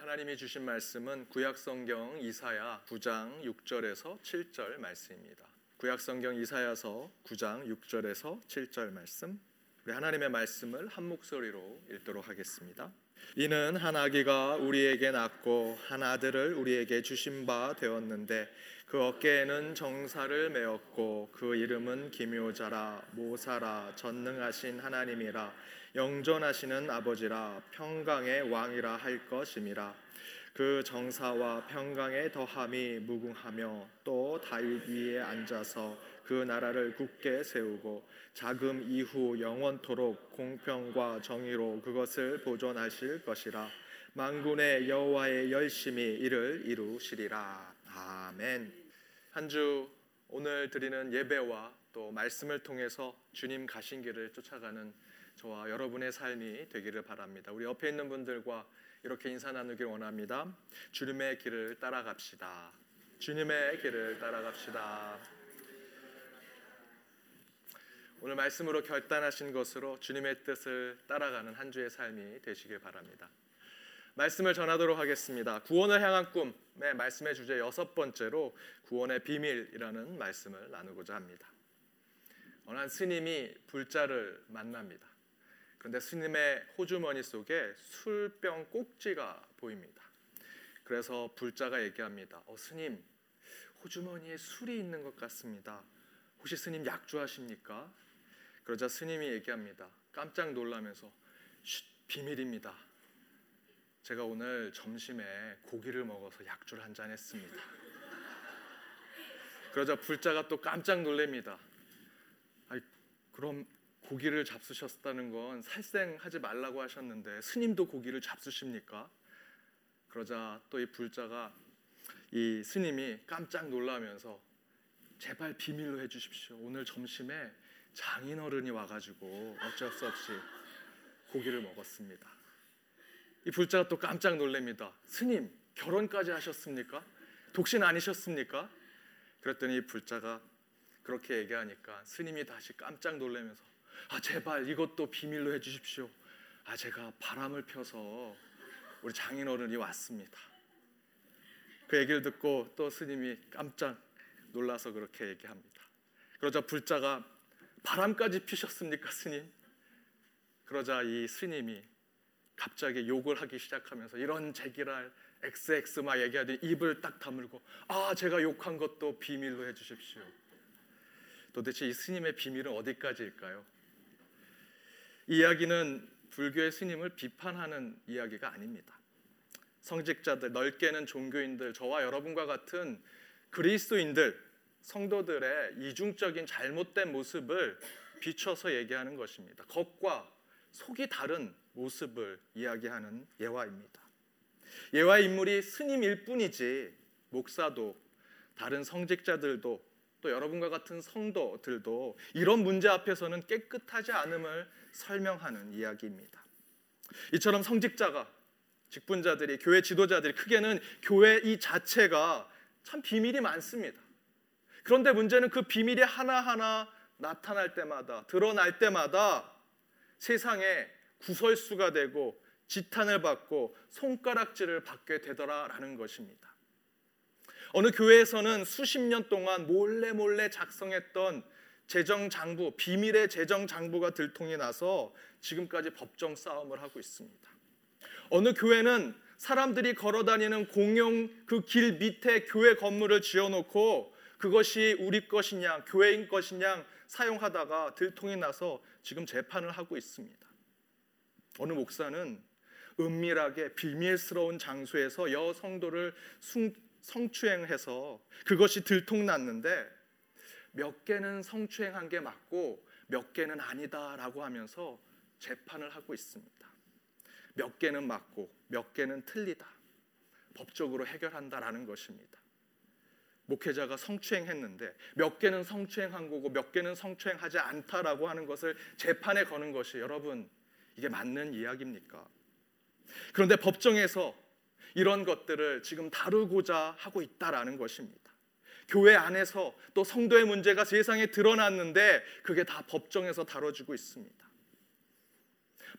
하나님이 주신 말씀은 구약성경 이사야 9장 6절에서 7절 말씀입니다. 구약성경 이사야서 9장 6절에서 7절 말씀. 우리 하나님의 말씀을 한 목소리로 읽도록 하겠습니다. 이는 한 아기가 우리에게 낳고 한 아들을 우리에게 주신 바 되었는데 그 어깨에는 정사를 메었고 그 이름은 기묘자라 모사라 전능하신 하나님이라 영존하시는 아버지라 평강의 왕이라 할 것임이라. 그 정사와 평강의 더함이 무궁하며 또 다윗 위에 앉아서 그 나라를 굳게 세우고 자금 이후 영원토록 공평과 정의로 그것을 보존하실 것이라. 만군의 여호와의 열심히 이를 이루시리라. 아멘. 한 주 오늘 드리는 예배와 또 말씀을 통해서 주님 가신 길을 쫓아가는 저와 여러분의 삶이 되기를 바랍니다. 우리 옆에 있는 분들과 이렇게 인사 나누길 원합니다. 주님의 길을 따라갑시다. 주님의 길을 따라갑시다. 오늘 말씀으로 결단하신 것으로 주님의 뜻을 따라가는 한 주의 삶이 되시길 바랍니다. 말씀을 전하도록 하겠습니다. 구원을 향한 꿈의 말씀의 주제 여섯 번째로 구원의 비밀이라는 말씀을 나누고자 합니다. 어느 한 스님이 불자를 만납니다. 그런데 스님의 호주머니 속에 술병 꼭지가 보입니다. 그래서 불자가 얘기합니다. 어, 스님, 호주머니에 술이 있는 것 같습니다. 혹시 스님 약주하십니까? 그러자 스님이 얘기합니다. 깜짝 놀라면서 비밀입니다. 제가 오늘 점심에 고기를 먹어서 약주를 한 잔 했습니다. 그러자 불자가 또 깜짝 놀랍니다. 아이, 그럼 고기를 잡수셨다는 건 살생하지 말라고 하셨는데 스님도 고기를 잡수십니까? 그러자 또 이 불자가 이 스님이 깜짝 놀라면서 제발 비밀로 해주십시오. 오늘 점심에 장인 어른이 와가지고 어쩔 수 없이 고기를 먹었습니다. 이 불자가 또 깜짝 놀랍니다. 스님 결혼까지 하셨습니까? 독신 아니셨습니까? 그랬더니 이 불자가 그렇게 얘기하니까 스님이 다시 깜짝 놀라면서 아 제발 이것도 비밀로 해주십시오. 아 제가 바람을 펴서 우리 장인어른이 왔습니다. 그 얘기를 듣고 또 스님이 깜짝 놀라서 그렇게 얘기합니다. 그러자 불자가 바람까지 피셨습니까, 스님? 그러자 이 스님이 갑자기 욕을 하기 시작하면서 이런 제기랄 XX 막 얘기하더니 입을 딱 다물고 아 제가 욕한 것도 비밀로 해주십시오. 도대체 이 스님의 비밀은 어디까지일까요? 이 이야기는 불교의 스님을 비판하는 이야기가 아닙니다. 성직자들, 넓게는 종교인들, 저와 여러분과 같은 그리스도인들, 성도들의 이중적인 잘못된 모습을 비춰서 얘기하는 것입니다. 겉과 속이 다른 모습을 이야기하는 예화입니다. 예화 인물이 스님일 뿐이지 목사도 다른 성직자들도 또 여러분과 같은 성도들도 이런 문제 앞에서는 깨끗하지 않음을 설명하는 이야기입니다. 이처럼 성직자가 직분자들이 교회 지도자들이 크게는 교회 이 자체가 참 비밀이 많습니다. 그런데 문제는 그 비밀이 하나하나 나타날 때마다 드러날 때마다 세상에 구설수가 되고 지탄을 받고 손가락질을 받게 되더라라는 것입니다. 어느 교회에서는 수십 년 동안 몰래 몰래 작성했던 재정 장부, 비밀의 재정 장부가 들통이 나서 지금까지 법정 싸움을 하고 있습니다. 어느 교회는 사람들이 걸어 다니는 공용 그 길 밑에 교회 건물을 지어 놓고 그것이 우리 것이냐, 교회인 것이냐 사용하다가 들통이 나서 지금 재판을 하고 있습니다. 어느 목사는 은밀하게 비밀스러운 장소에서 여성도를 성추행해서 그것이 들통났는데 몇 개는 성추행한 게 맞고 몇 개는 아니다라고 하면서 재판을 하고 있습니다. 몇 개는 맞고 몇 개는 틀리다. 법적으로 해결한다라는 것입니다. 목회자가 성추행했는데 몇 개는 성추행한 거고 몇 개는 성추행하지 않다라고 하는 것을 재판에 거는 것이 여러분 이게 맞는 이야기입니까? 그런데 법정에서 이런 것들을 지금 다루고자 하고 있다라는 것입니다. 교회 안에서 또 성도의 문제가 세상에 드러났는데 그게 다 법정에서 다뤄지고 있습니다.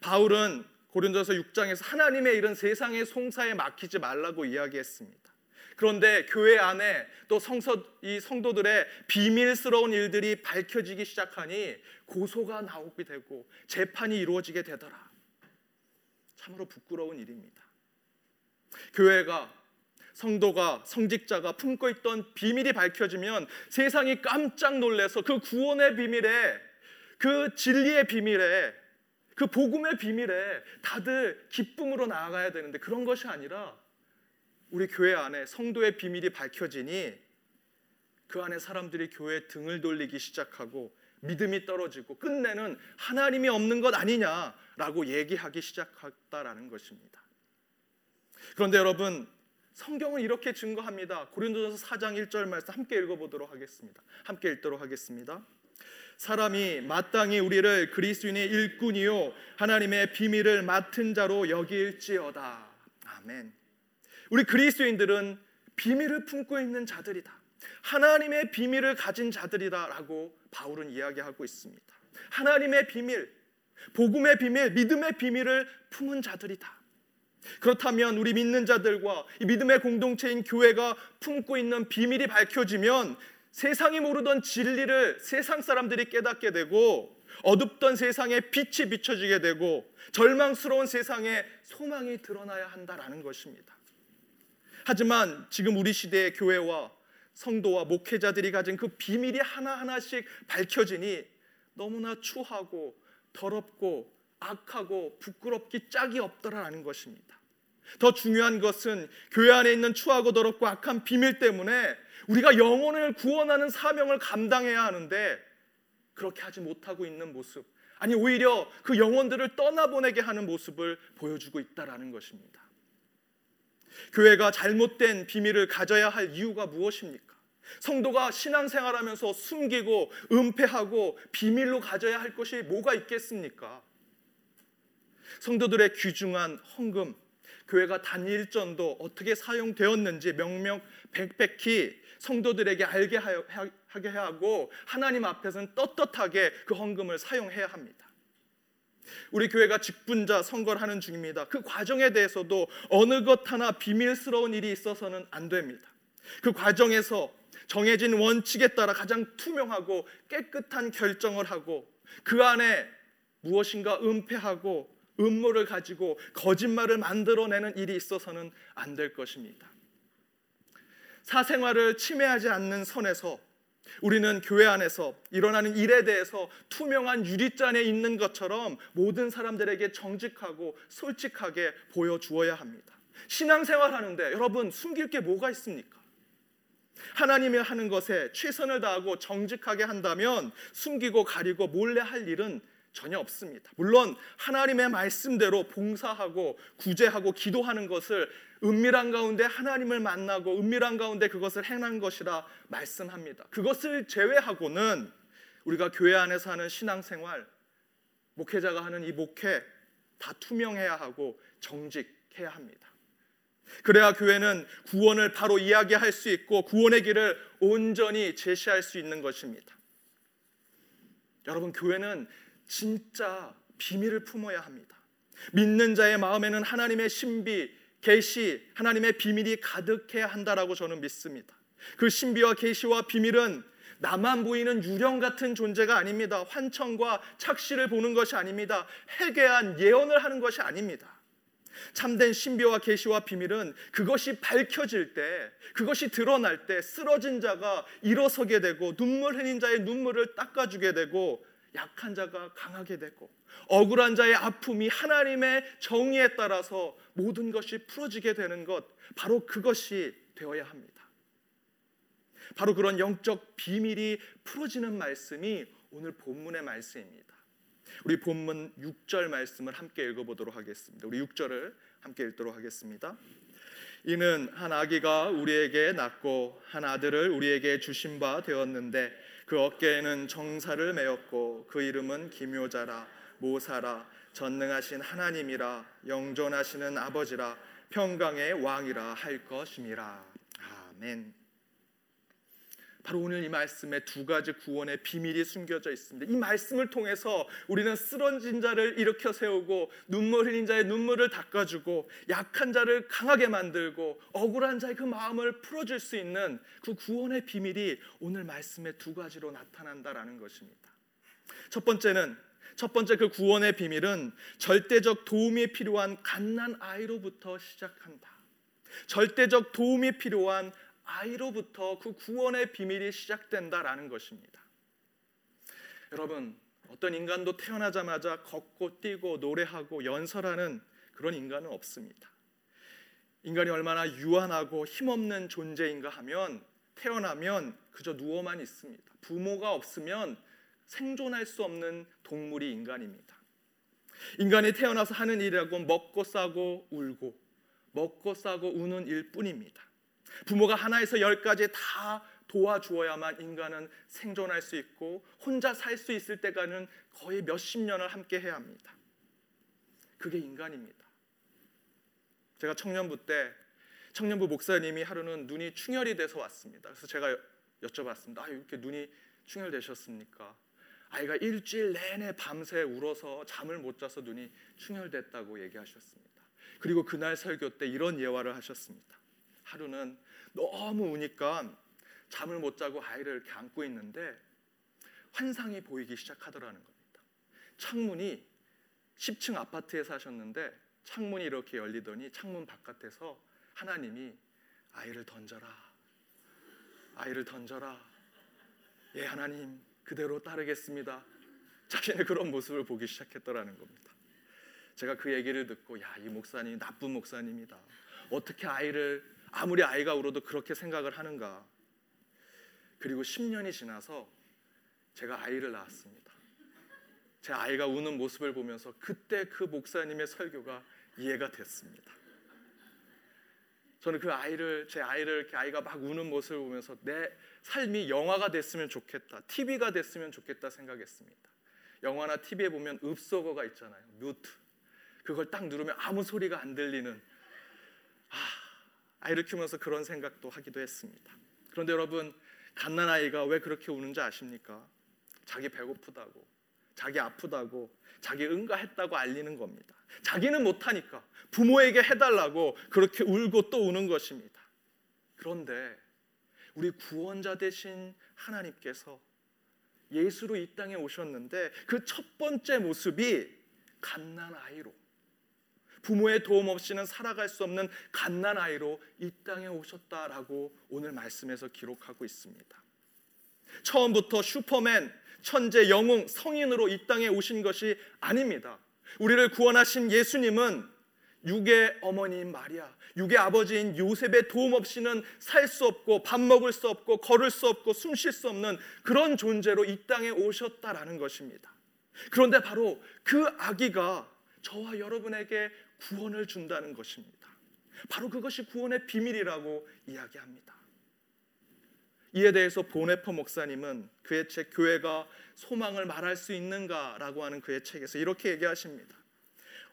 바울은 고린도서 6장에서 하나님의 일은 세상의 송사에 맡기지 말라고 이야기했습니다. 그런데 교회 안에 또 성서 이 성도들의 비밀스러운 일들이 밝혀지기 시작하니 고소가 나오게 되고 재판이 이루어지게 되더라. 참으로 부끄러운 일입니다. 교회가 성도가 성직자가 품고 있던 비밀이 밝혀지면 세상이 깜짝 놀래서 그 구원의 비밀에 그 진리의 비밀에 그 복음의 비밀에 다들 기쁨으로 나아가야 되는데 그런 것이 아니라 우리 교회 안에 성도의 비밀이 밝혀지니 그 안에 사람들이 교회 등을 돌리기 시작하고 믿음이 떨어지고 끝내는 하나님이 없는 것 아니냐라고 얘기하기 시작했다라는 것입니다. 그런데 여러분 성경은 이렇게 증거합니다. 고린도전서 4장 1절 말씀 함께 읽어보도록 하겠습니다. 함께 읽도록 하겠습니다. 사람이 마땅히 우리를 그리스도인의 일꾼이요 하나님의 비밀을 맡은 자로 여길지어다. 아멘. 우리 그리스도인들은 비밀을 품고 있는 자들이다. 하나님의 비밀을 가진 자들이다라고 바울은 이야기하고 있습니다. 하나님의 비밀, 복음의 비밀, 믿음의 비밀을 품은 자들이다. 그렇다면 우리 믿는 자들과 이 믿음의 공동체인 교회가 품고 있는 비밀이 밝혀지면 세상이 모르던 진리를 세상 사람들이 깨닫게 되고 어둡던 세상에 빛이 비춰지게 되고 절망스러운 세상에 소망이 드러나야 한다라는 것입니다. 하지만 지금 우리 시대의 교회와 성도와 목회자들이 가진 그 비밀이 하나하나씩 밝혀지니 너무나 추하고 더럽고 악하고 부끄럽기 짝이 없더라라는 것입니다. 더 중요한 것은 교회 안에 있는 추하고 더럽고 악한 비밀 때문에 우리가 영혼을 구원하는 사명을 감당해야 하는데 그렇게 하지 못하고 있는 모습, 아니 오히려 그 영혼들을 떠나보내게 하는 모습을 보여주고 있다라는 것입니다. 교회가 잘못된 비밀을 가져야 할 이유가 무엇입니까? 성도가 신앙생활하면서 숨기고 은폐하고 비밀로 가져야 할 것이 뭐가 있겠습니까? 성도들의 귀중한 헌금, 교회가 단일전도 어떻게 사용되었는지 명명 백백히 성도들에게 알게 하게 하고 하나님 앞에서는 떳떳하게 그 헌금을 사용해야 합니다. 우리 교회가 직분자 선거를 하는 중입니다. 그 과정에 대해서도 어느 것 하나 비밀스러운 일이 있어서는 안 됩니다. 그 과정에서 정해진 원칙에 따라 가장 투명하고 깨끗한 결정을 하고 그 안에 무엇인가 은폐하고 음모를 가지고 거짓말을 만들어내는 일이 있어서는 안 될 것입니다. 사생활을 침해하지 않는 선에서 우리는 교회 안에서 일어나는 일에 대해서 투명한 유리잔에 있는 것처럼 모든 사람들에게 정직하고 솔직하게 보여주어야 합니다. 신앙생활 하는데 여러분 숨길 게 뭐가 있습니까? 하나님이 하는 것에 최선을 다하고 정직하게 한다면 숨기고 가리고 몰래 할 일은 전혀 없습니다. 물론 하나님의 말씀대로 봉사하고 구제하고 기도하는 것을 은밀한 가운데 하나님을 만나고 은밀한 가운데 그것을 행한 것이라 말씀합니다. 그것을 제외하고는 우리가 교회 안에서 하는 신앙생활, 목회자가 하는 이 목회 다 투명해야 하고 정직해야 합니다. 그래야 교회는 구원을 바로 이야기할 수 있고 구원의 길을 온전히 제시할 수 있는 것입니다. 여러분 교회는 진짜 비밀을 품어야 합니다. 믿는 자의 마음에는 하나님의 신비, 계시, 하나님의 비밀이 가득해야 한다라고 저는 믿습니다. 그 신비와 계시와 비밀은 나만 보이는 유령 같은 존재가 아닙니다. 환청과 착시를 보는 것이 아닙니다. 해괴한 예언을 하는 것이 아닙니다. 참된 신비와 계시와 비밀은 그것이 밝혀질 때, 그것이 드러날 때 쓰러진 자가 일어서게 되고 눈물 흘린 자의 눈물을 닦아주게 되고 약한 자가 강하게 되고 억울한 자의 아픔이 하나님의 정의에 따라서 모든 것이 풀어지게 되는 것 바로 그것이 되어야 합니다. 바로 그런 영적 비밀이 풀어지는 말씀이 오늘 본문의 말씀입니다. 우리 본문 6절 말씀을 함께 읽어보도록 하겠습니다. 우리 6절을 함께 읽도록 하겠습니다. 이는 한 아기가 우리에게 낳고 한 아들을 우리에게 주신 바 되었는데 그 어깨에는 정사를 메었고 그 이름은 기묘자라 모사라 전능하신 하나님이라 영존하시는 아버지라 평강의 왕이라 할 것임이라 아멘. 바로 오늘 이 말씀에 두 가지 구원의 비밀이 숨겨져 있습니다. 이 말씀을 통해서 우리는 쓰러진 자를 일으켜 세우고 눈물 흘린 자의 눈물을 닦아주고 약한 자를 강하게 만들고 억울한 자의 그 마음을 풀어줄 수 있는 그 구원의 비밀이 오늘 말씀의 두 가지로 나타난다라는 것입니다. 첫 번째는 첫 번째 그 구원의 비밀은 절대적 도움이 필요한 갓난 아이로부터 시작한다. 절대적 도움이 필요한 아이로부터 그 구원의 비밀이 시작된다라는 것입니다. 여러분, 어떤 인간도 태어나자마자 걷고 뛰고 노래하고 연설하는 그런 인간은 없습니다. 인간이 얼마나 유한하고 힘없는 존재인가 하면 태어나면 그저 누워만 있습니다. 부모가 없으면 생존할 수 없는 동물이 인간입니다. 인간이 태어나서 하는 일이라고 먹고 싸고 울고 먹고 싸고 우는 일뿐입니다. 부모가 하나에서 열까지 다 도와주어야만 인간은 생존할 수 있고 혼자 살 수 있을 때가는 거의 몇십 년을 함께 해야 합니다. 그게 인간입니다. 제가 청년부 때 청년부 목사님이 하루는 눈이 충혈이 돼서 왔습니다. 그래서 제가 여쭤봤습니다. 아, 이렇게 눈이 충혈되셨습니까? 아이가 일주일 내내 밤새 울어서 잠을 못 자서 눈이 충혈됐다고 얘기하셨습니다. 그리고 그날 설교 때 이런 예화를 하셨습니다. 하루는 너무 우니까 잠을 못 자고 아이를 이렇게 안고 있는데 환상이 보이기 시작하더라는 겁니다. 창문이 10층 아파트에 사셨는데 창문이 이렇게 열리더니 창문 바깥에서 하나님이 아이를 던져라. 아이를 던져라. 예, 하나님 그대로 따르겠습니다. 자신의 그런 모습을 보기 시작했더라는 겁니다. 제가 그 얘기를 듣고 야, 이 목사님 나쁜 목사님이다. 어떻게 아이를 아무리 아이가 울어도 그렇게 생각을 하는가. 그리고 10년이 지나서 제가 아이를 낳았습니다. 제 아이가 우는 모습을 보면서 그때 그 목사님의 설교가 이해가 됐습니다. 저는 그 아이를 제 아이를 아이가 막 우는 모습을 보면서 내 삶이 영화가 됐으면 좋겠다, TV가 됐으면 좋겠다 생각했습니다. 영화나 TV에 보면 읍소거가 있잖아요, 뮤트. 그걸 딱 누르면 아무 소리가 안 들리는 아, 아이를 키우면서 그런 생각도 하기도 했습니다. 그런데 여러분 갓난 아이가 왜 그렇게 우는지 아십니까? 자기 배고프다고, 자기 아프다고, 자기 응가했다고 알리는 겁니다. 자기는 못하니까 부모에게 해달라고 그렇게 울고 또 우는 것입니다. 그런데 우리 구원자 되신 하나님께서 예수로 이 땅에 오셨는데 그 첫 번째 모습이 갓난 아이로 부모의 도움 없이는 살아갈 수 없는 갓난 아이로 이 땅에 오셨다라고 오늘 말씀에서 기록하고 있습니다. 처음부터 슈퍼맨, 천재, 영웅, 성인으로 이 땅에 오신 것이 아닙니다. 우리를 구원하신 예수님은 육의 어머니인 마리아, 육의 아버지인 요셉의 도움 없이는 살 수 없고 밥 먹을 수 없고 걸을 수 없고 숨 쉴 수 없는 그런 존재로 이 땅에 오셨다라는 것입니다. 그런데 바로 그 아기가 저와 여러분에게 구원을 준다는 것입니다. 바로 그것이 구원의 비밀이라고 이야기합니다. 이에 대해서 보네퍼 목사님은 그의 책 교회가 소망을 말할 수 있는가라고 하는 그의 책에서 이렇게 얘기하십니다.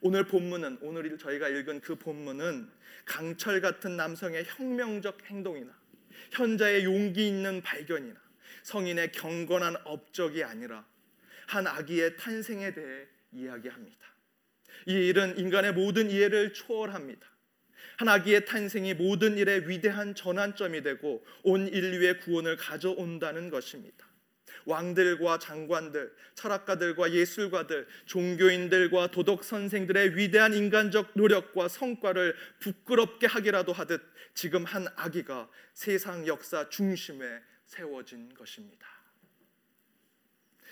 오늘 본문은 오늘 저희가 읽은 그 본문은 강철 같은 남성의 혁명적 행동이나 현자의 용기 있는 발견이나 성인의 경건한 업적이 아니라 한 아기의 탄생에 대해 이야기합니다. 이 일은 인간의 모든 이해를 초월합니다. 한 아기의 탄생이 모든 일의 위대한 전환점이 되고 온 인류의 구원을 가져온다는 것입니다. 왕들과 장관들, 철학가들과 예술가들, 종교인들과 도덕 선생들의 위대한 인간적 노력과 성과를 부끄럽게 하기라도 하듯 지금 한 아기가 세상 역사 중심에 세워진 것입니다.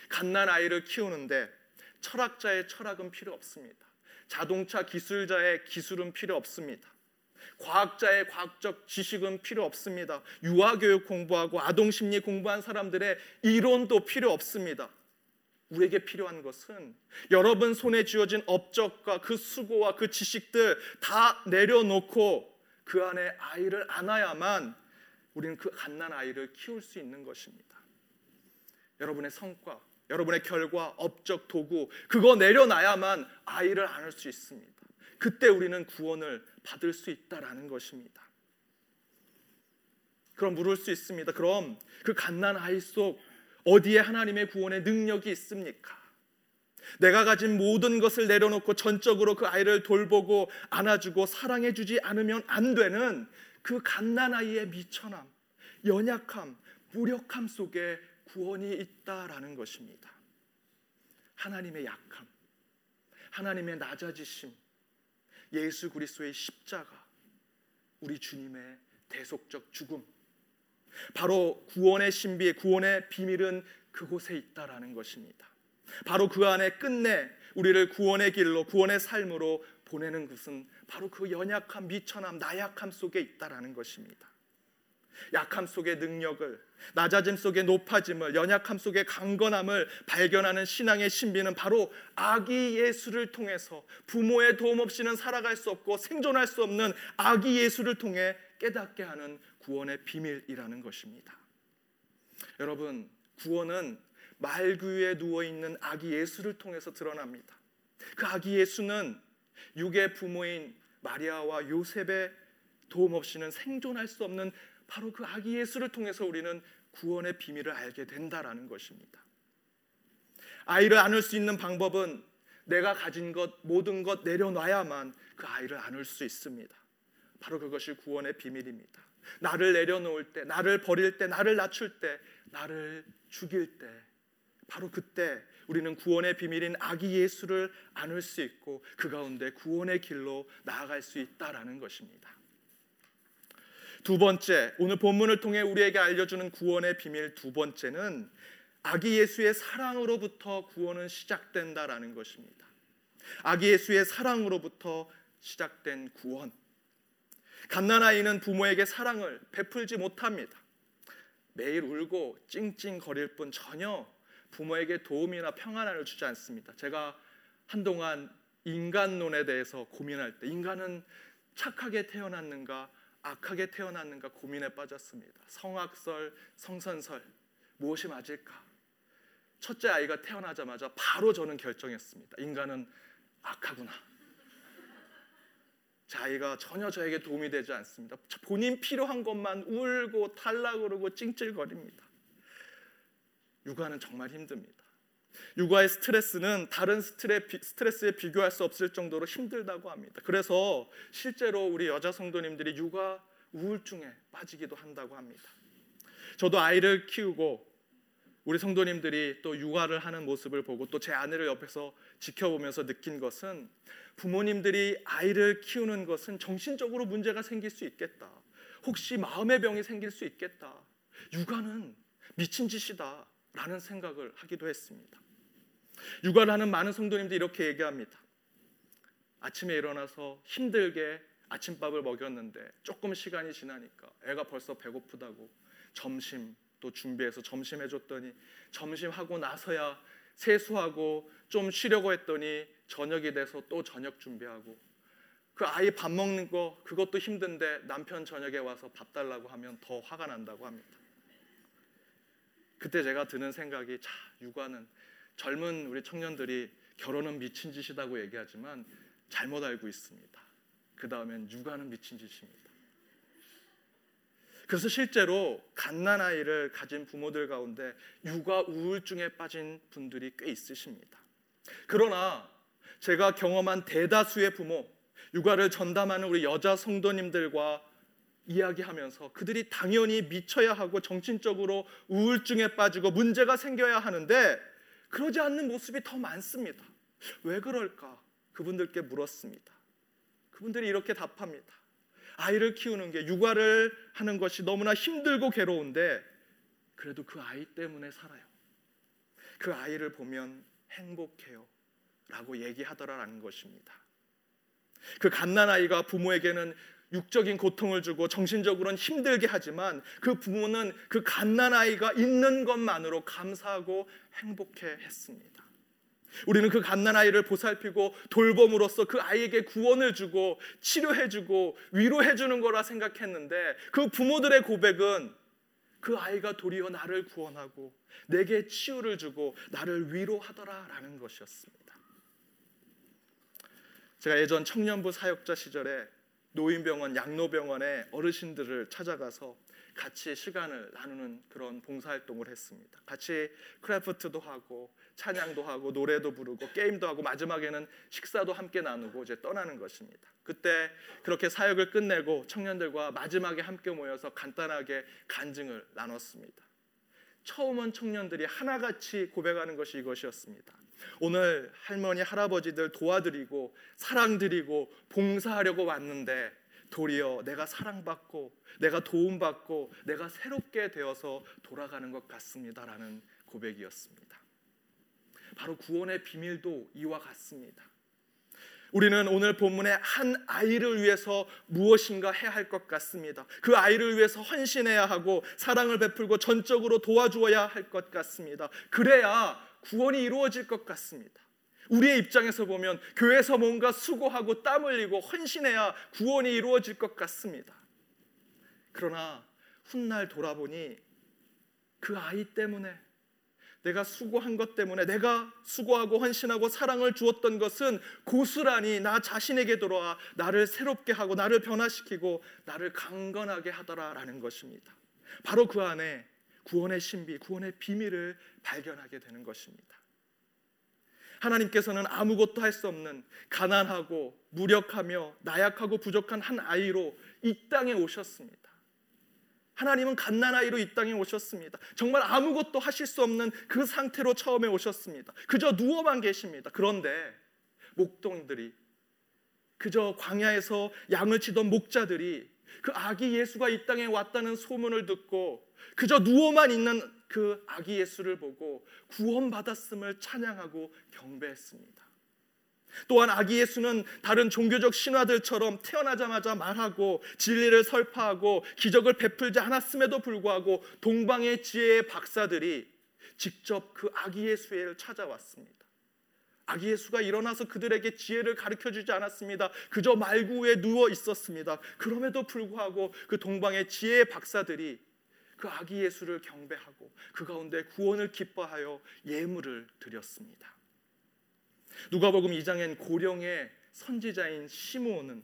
갓난 아이를 키우는데 철학자의 철학은 필요 없습니다. 자동차 기술자의 기술은 필요 없습니다. 과학자의 과학적 지식은 필요 없습니다. 유아교육 공부하고 아동심리 공부한 사람들의 이론도 필요 없습니다. 우리에게 필요한 것은 여러분 손에 쥐어진 업적과 그 수고와 그 지식들 다 내려놓고 그 안에 아이를 안아야만 우리는 그 갓난 아이를 키울 수 있는 것입니다. 여러분의 성과, 여러분의 결과, 업적, 도구 그거 내려놔야만 아이를 안을 수 있습니다. 그때 우리는 구원을 받을 수 있다라는 것입니다. 그럼 물을 수 있습니다. 그럼 그 갓난 아이 속 어디에 하나님의 구원의 능력이 있습니까? 내가 가진 모든 것을 내려놓고 전적으로 그 아이를 돌보고 안아주고 사랑해 주지 않으면 안 되는 그 갓난 아이의 미천함, 연약함, 무력함 속에 구원이 있다라는 것입니다. 하나님의 약함, 하나님의 낮아지심, 예수 그리스도의 십자가, 우리 주님의 대속적 죽음. 바로 구원의 신비, 구원의 비밀은 그곳에 있다라는 것입니다. 바로 그 안에 끝내 우리를 구원의 길로, 구원의 삶으로 보내는 것은 바로 그 연약함, 미천함, 나약함 속에 있다라는 것입니다. 약함 속의 능력을 낮아짐 속의 높아짐을 연약함 속의 강건함을 발견하는 신앙의 신비는 바로 아기 예수를 통해서 부모의 도움 없이는 살아갈 수 없고 생존할 수 없는 아기 예수를 통해 깨닫게 하는 구원의 비밀이라는 것입니다. 여러분, 구원은 말구 위에 누워 있는 아기 예수를 통해서 드러납니다. 그 아기 예수는 육의 부모인 마리아와 요셉의 도움 없이는 생존할 수 없는 바로 그 아기 예수를 통해서 우리는 구원의 비밀을 알게 된다라는 것입니다. 아이를 안을 수 있는 방법은 내가 가진 것 모든 것 내려놔야만 그 아이를 안을 수 있습니다. 바로 그것이 구원의 비밀입니다. 나를 내려놓을 때, 나를 버릴 때, 나를 낮출 때, 나를 죽일 때, 바로 그때 우리는 구원의 비밀인 아기 예수를 안을 수 있고 그 가운데 구원의 길로 나아갈 수 있다라는 것입니다. 두 번째, 오늘 본문을 통해 우리에게 알려주는 구원의 비밀 두 번째는 아기 예수의 사랑으로부터 구원은 시작된다라는 것입니다. 아기 예수의 사랑으로부터 시작된 구원. 갓난아이는 부모에게 사랑을 베풀지 못합니다. 매일 울고 찡찡거릴 뿐 전혀 부모에게 도움이나 평안을 주지 않습니다. 제가 한동안 인간론에 대해서 고민할 때 인간은 착하게 태어났는가 악하게 태어났는가 고민에 빠졌습니다. 성악설, 성선설 무엇이 맞을까? 첫째 아이가 태어나자마자 바로 저는 결정했습니다. 인간은 악하구나. 제 아이가 전혀 저에게 도움이 되지 않습니다. 본인 필요한 것만 울고 탈락 그러고 찡찔거립니다. 육아는 정말 힘듭니다. 육아의 스트레스는 다른 스트레스에 비교할 수 없을 정도로 힘들다고 합니다. 그래서 실제로 우리 여자 성도님들이 육아 우울증에 빠지기도 한다고 합니다. 저도 아이를 키우고 우리 성도님들이 또 육아를 하는 모습을 보고 또 제 아내를 옆에서 지켜보면서 느낀 것은 부모님들이 아이를 키우는 것은 정신적으로 문제가 생길 수 있겠다. 혹시 마음의 병이 생길 수 있겠다. 육아는 미친 짓이다. 라는 생각을 하기도 했습니다. 육아를 하는 많은 성도님들이 이렇게 얘기합니다. 아침에 일어나서 힘들게 아침밥을 먹였는데 조금 시간이 지나니까 애가 벌써 배고프다고 점심 또 준비해서 점심 해줬더니 점심 하고 나서야 세수하고 좀 쉬려고 했더니 저녁이 돼서 또 저녁 준비하고 그 아이 밥 먹는 거 그것도 힘든데 남편 저녁에 와서 밥 달라고 하면 더 화가 난다고 합니다. 그때 제가 드는 생각이 자 육아는 젊은 우리 청년들이 결혼은 미친 짓이라고 얘기하지만 잘못 알고 있습니다. 그 다음엔 육아는 미친 짓입니다. 그래서 실제로 갓난 아이를 가진 부모들 가운데 육아 우울증에 빠진 분들이 꽤 있으십니다. 그러나 제가 경험한 대다수의 부모, 육아를 전담하는 우리 여자 성도님들과 이야기하면서 그들이 당연히 미쳐야 하고 정신적으로 우울증에 빠지고 문제가 생겨야 하는데 그러지 않는 모습이 더 많습니다. 왜 그럴까? 그분들께 물었습니다. 그분들이 이렇게 답합니다. 아이를 키우는 게 육아를 하는 것이 너무나 힘들고 괴로운데 그래도 그 아이 때문에 살아요. 그 아이를 보면 행복해요. 라고 얘기하더라라는 것입니다. 그 갓난 아이가 부모에게는 육적인 고통을 주고 정신적으로는 힘들게 하지만 그 부모는 그 갓난 아이가 있는 것만으로 감사하고 행복해 했습니다. 우리는 그 갓난 아이를 보살피고 돌봄으로써 그 아이에게 구원을 주고 치료해 주고 위로해 주는 거라 생각했는데 그 부모들의 고백은 그 아이가 도리어 나를 구원하고 내게 치유를 주고 나를 위로하더라라는 것이었습니다. 제가 예전 청년부 사역자 시절에 노인병원, 양로병원의 어르신들을 찾아가서 같이 시간을 나누는 그런 봉사활동을 했습니다. 같이 크래프트도 하고 찬양도 하고 노래도 부르고 게임도 하고 마지막에는 식사도 함께 나누고 이제 떠나는 것입니다. 그때 그렇게 사역을 끝내고 청년들과 마지막에 함께 모여서 간단하게 간증을 나눴습니다. 처음 온 청년들이 하나같이 고백하는 것이 이것이었습니다. 오늘 할머니 할아버지들 도와드리고 사랑드리고 봉사하려고 왔는데 도리어 내가 사랑받고 내가 도움받고 내가 새롭게 되어서 돌아가는 것 같습니다라는 고백이었습니다. 바로 구원의 비밀도 이와 같습니다. 우리는 오늘 본문의 한 아이를 위해서 무엇인가 해야 할 것 같습니다. 그 아이를 위해서 헌신해야 하고 사랑을 베풀고 전적으로 도와주어야 할 것 같습니다. 그래야 구원이 이루어질 것 같습니다. 우리의 입장에서 보면 교회에서 뭔가 수고하고 땀 흘리고 헌신해야 구원이 이루어질 것 같습니다. 그러나 훗날 돌아보니 그 아이 때문에 내가 수고한 것 때문에 내가 수고하고 헌신하고 사랑을 주었던 것은 고스란히 나 자신에게 돌아와 나를 새롭게 하고 나를 변화시키고 나를 강건하게 하더라라는 것입니다. 바로 그 안에 구원의 신비, 구원의 비밀을 발견하게 되는 것입니다. 하나님께서는 아무것도 할 수 없는 가난하고 무력하며 나약하고 부족한 한 아이로 이 땅에 오셨습니다. 하나님은 갓난아이로 이 땅에 오셨습니다. 정말 아무것도 하실 수 없는 그 상태로 처음에 오셨습니다. 그저 누워만 계십니다. 그런데 목동들이 그저 광야에서 양을 치던 목자들이 그 아기 예수가 이 땅에 왔다는 소문을 듣고 그저 누워만 있는 그 아기 예수를 보고 구원받았음을 찬양하고 경배했습니다. 또한 아기 예수는 다른 종교적 신화들처럼 태어나자마자 말하고 진리를 설파하고 기적을 베풀지 않았음에도 불구하고 동방의 지혜의 박사들이 직접 그 아기 예수를 찾아왔습니다. 아기 예수가 일어나서 그들에게 지혜를 가르쳐 주지 않았습니다. 그저 말구에 누워 있었습니다. 그럼에도 불구하고 그 동방의 지혜의 박사들이 그 아기 예수를 경배하고 그 가운데 구원을 기뻐하여 예물을 드렸습니다. 누가복음 2장엔 고령의 선지자인 시므온은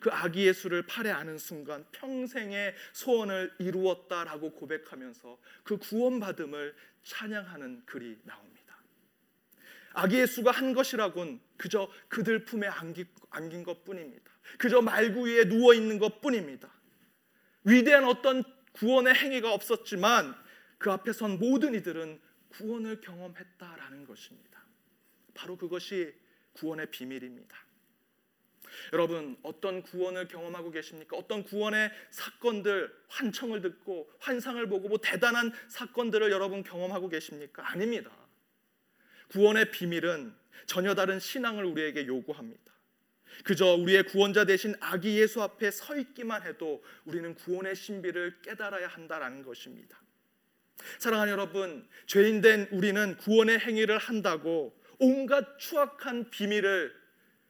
그 아기 예수를 팔에 안은 순간 평생의 소원을 이루었다라고 고백하면서 그 구원받음을 찬양하는 글이 나옵니다. 아기 예수가 한 것이라곤 그저 그들 품에 안긴, 안긴 것뿐입니다. 그저 말구 위에 누워 있는 것뿐입니다. 위대한 어떤 구원의 행위가 없었지만 그 앞에 선 모든 이들은 구원을 경험했다라는 것입니다. 바로 그것이 구원의 비밀입니다. 여러분 어떤 구원을 경험하고 계십니까? 어떤 구원의 사건들 환청을 듣고 환상을 보고 뭐 대단한 사건들을 여러분 경험하고 계십니까? 아닙니다. 구원의 비밀은 전혀 다른 신앙을 우리에게 요구합니다. 그저 우리의 구원자 대신 아기 예수 앞에 서 있기만 해도 우리는 구원의 신비를 깨달아야 한다라는 것입니다. 사랑하는 여러분, 죄인된 우리는 구원의 행위를 한다고 온갖 추악한 비밀을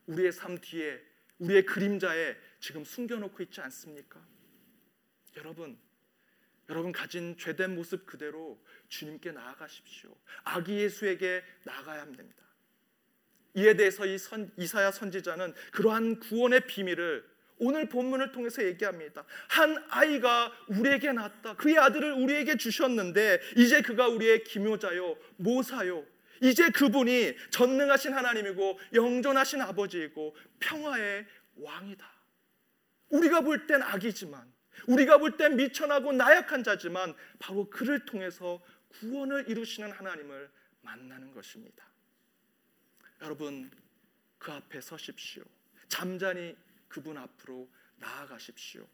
우리의 삶 뒤에 우리의 그림자에 지금 숨겨놓고 있지 않습니까? 여러분, 여러분 가진 죄된 모습 그대로 주님께 나아가십시오. 아기 예수에게 나가야 됩니다. 이에 대해서 이 선, 이사야 선지자는 그러한 구원의 비밀을 오늘 본문을 통해서 얘기합니다. 한 아이가 우리에게 낳았다. 그의 아들을 우리에게 주셨는데 이제 그가 우리의 기묘자요, 모사요, 이제 그분이 전능하신 하나님이고 영존하신 아버지이고 평화의 왕이다. 우리가 볼 땐 악이지만 우리가 볼 땐 미천하고 나약한 자지만 바로 그를 통해서 구원을 이루시는 하나님을 만나는 것입니다. 여러분 그 앞에 서십시오. 잠잠히 그분 앞으로 나아가십시오.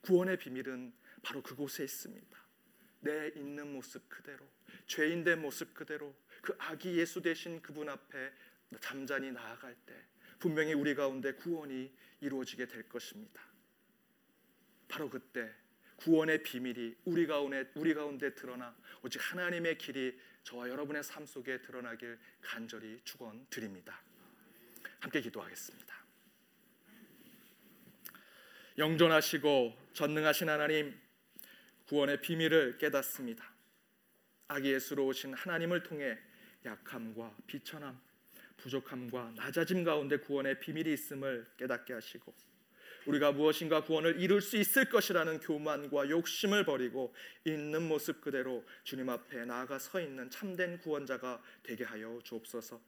구원의 비밀은 바로 그곳에 있습니다. 내 있는 모습 그대로 죄인 된 모습 그대로 그 아기 예수 되신 그분 앞에 잠잠히 나아갈 때 분명히 우리 가운데 구원이 이루어지게 될 것입니다. 바로 그때 구원의 비밀이 우리 가운데 우리 가운데 드러나 오직 하나님의 길이 저와 여러분의 삶 속에 드러나길 간절히 축원드립니다. 함께 기도하겠습니다. 영존하시고 전능하신 하나님 구원의 비밀을 깨닫습니다. 아기 예수로 오신 하나님을 통해 약함과 비천함, 부족함과 낮아짐 가운데 구원의 비밀이 있음을 깨닫게 하시고 우리가 무엇인가 구원을 이룰 수 있을 것이라는 교만과 욕심을 버리고 있는 모습 그대로 주님 앞에 나아가 서 있는 참된 구원자가 되게 하여 주옵소서.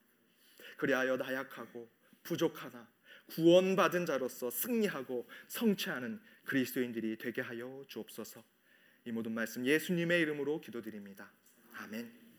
그리하여 나약하고 부족하나 구원받은 자로서 승리하고 성취하는 그리스도인들이 되게 하여 주옵소서. 이 모든 말씀 예수님의 이름으로 기도드립니다. 아멘.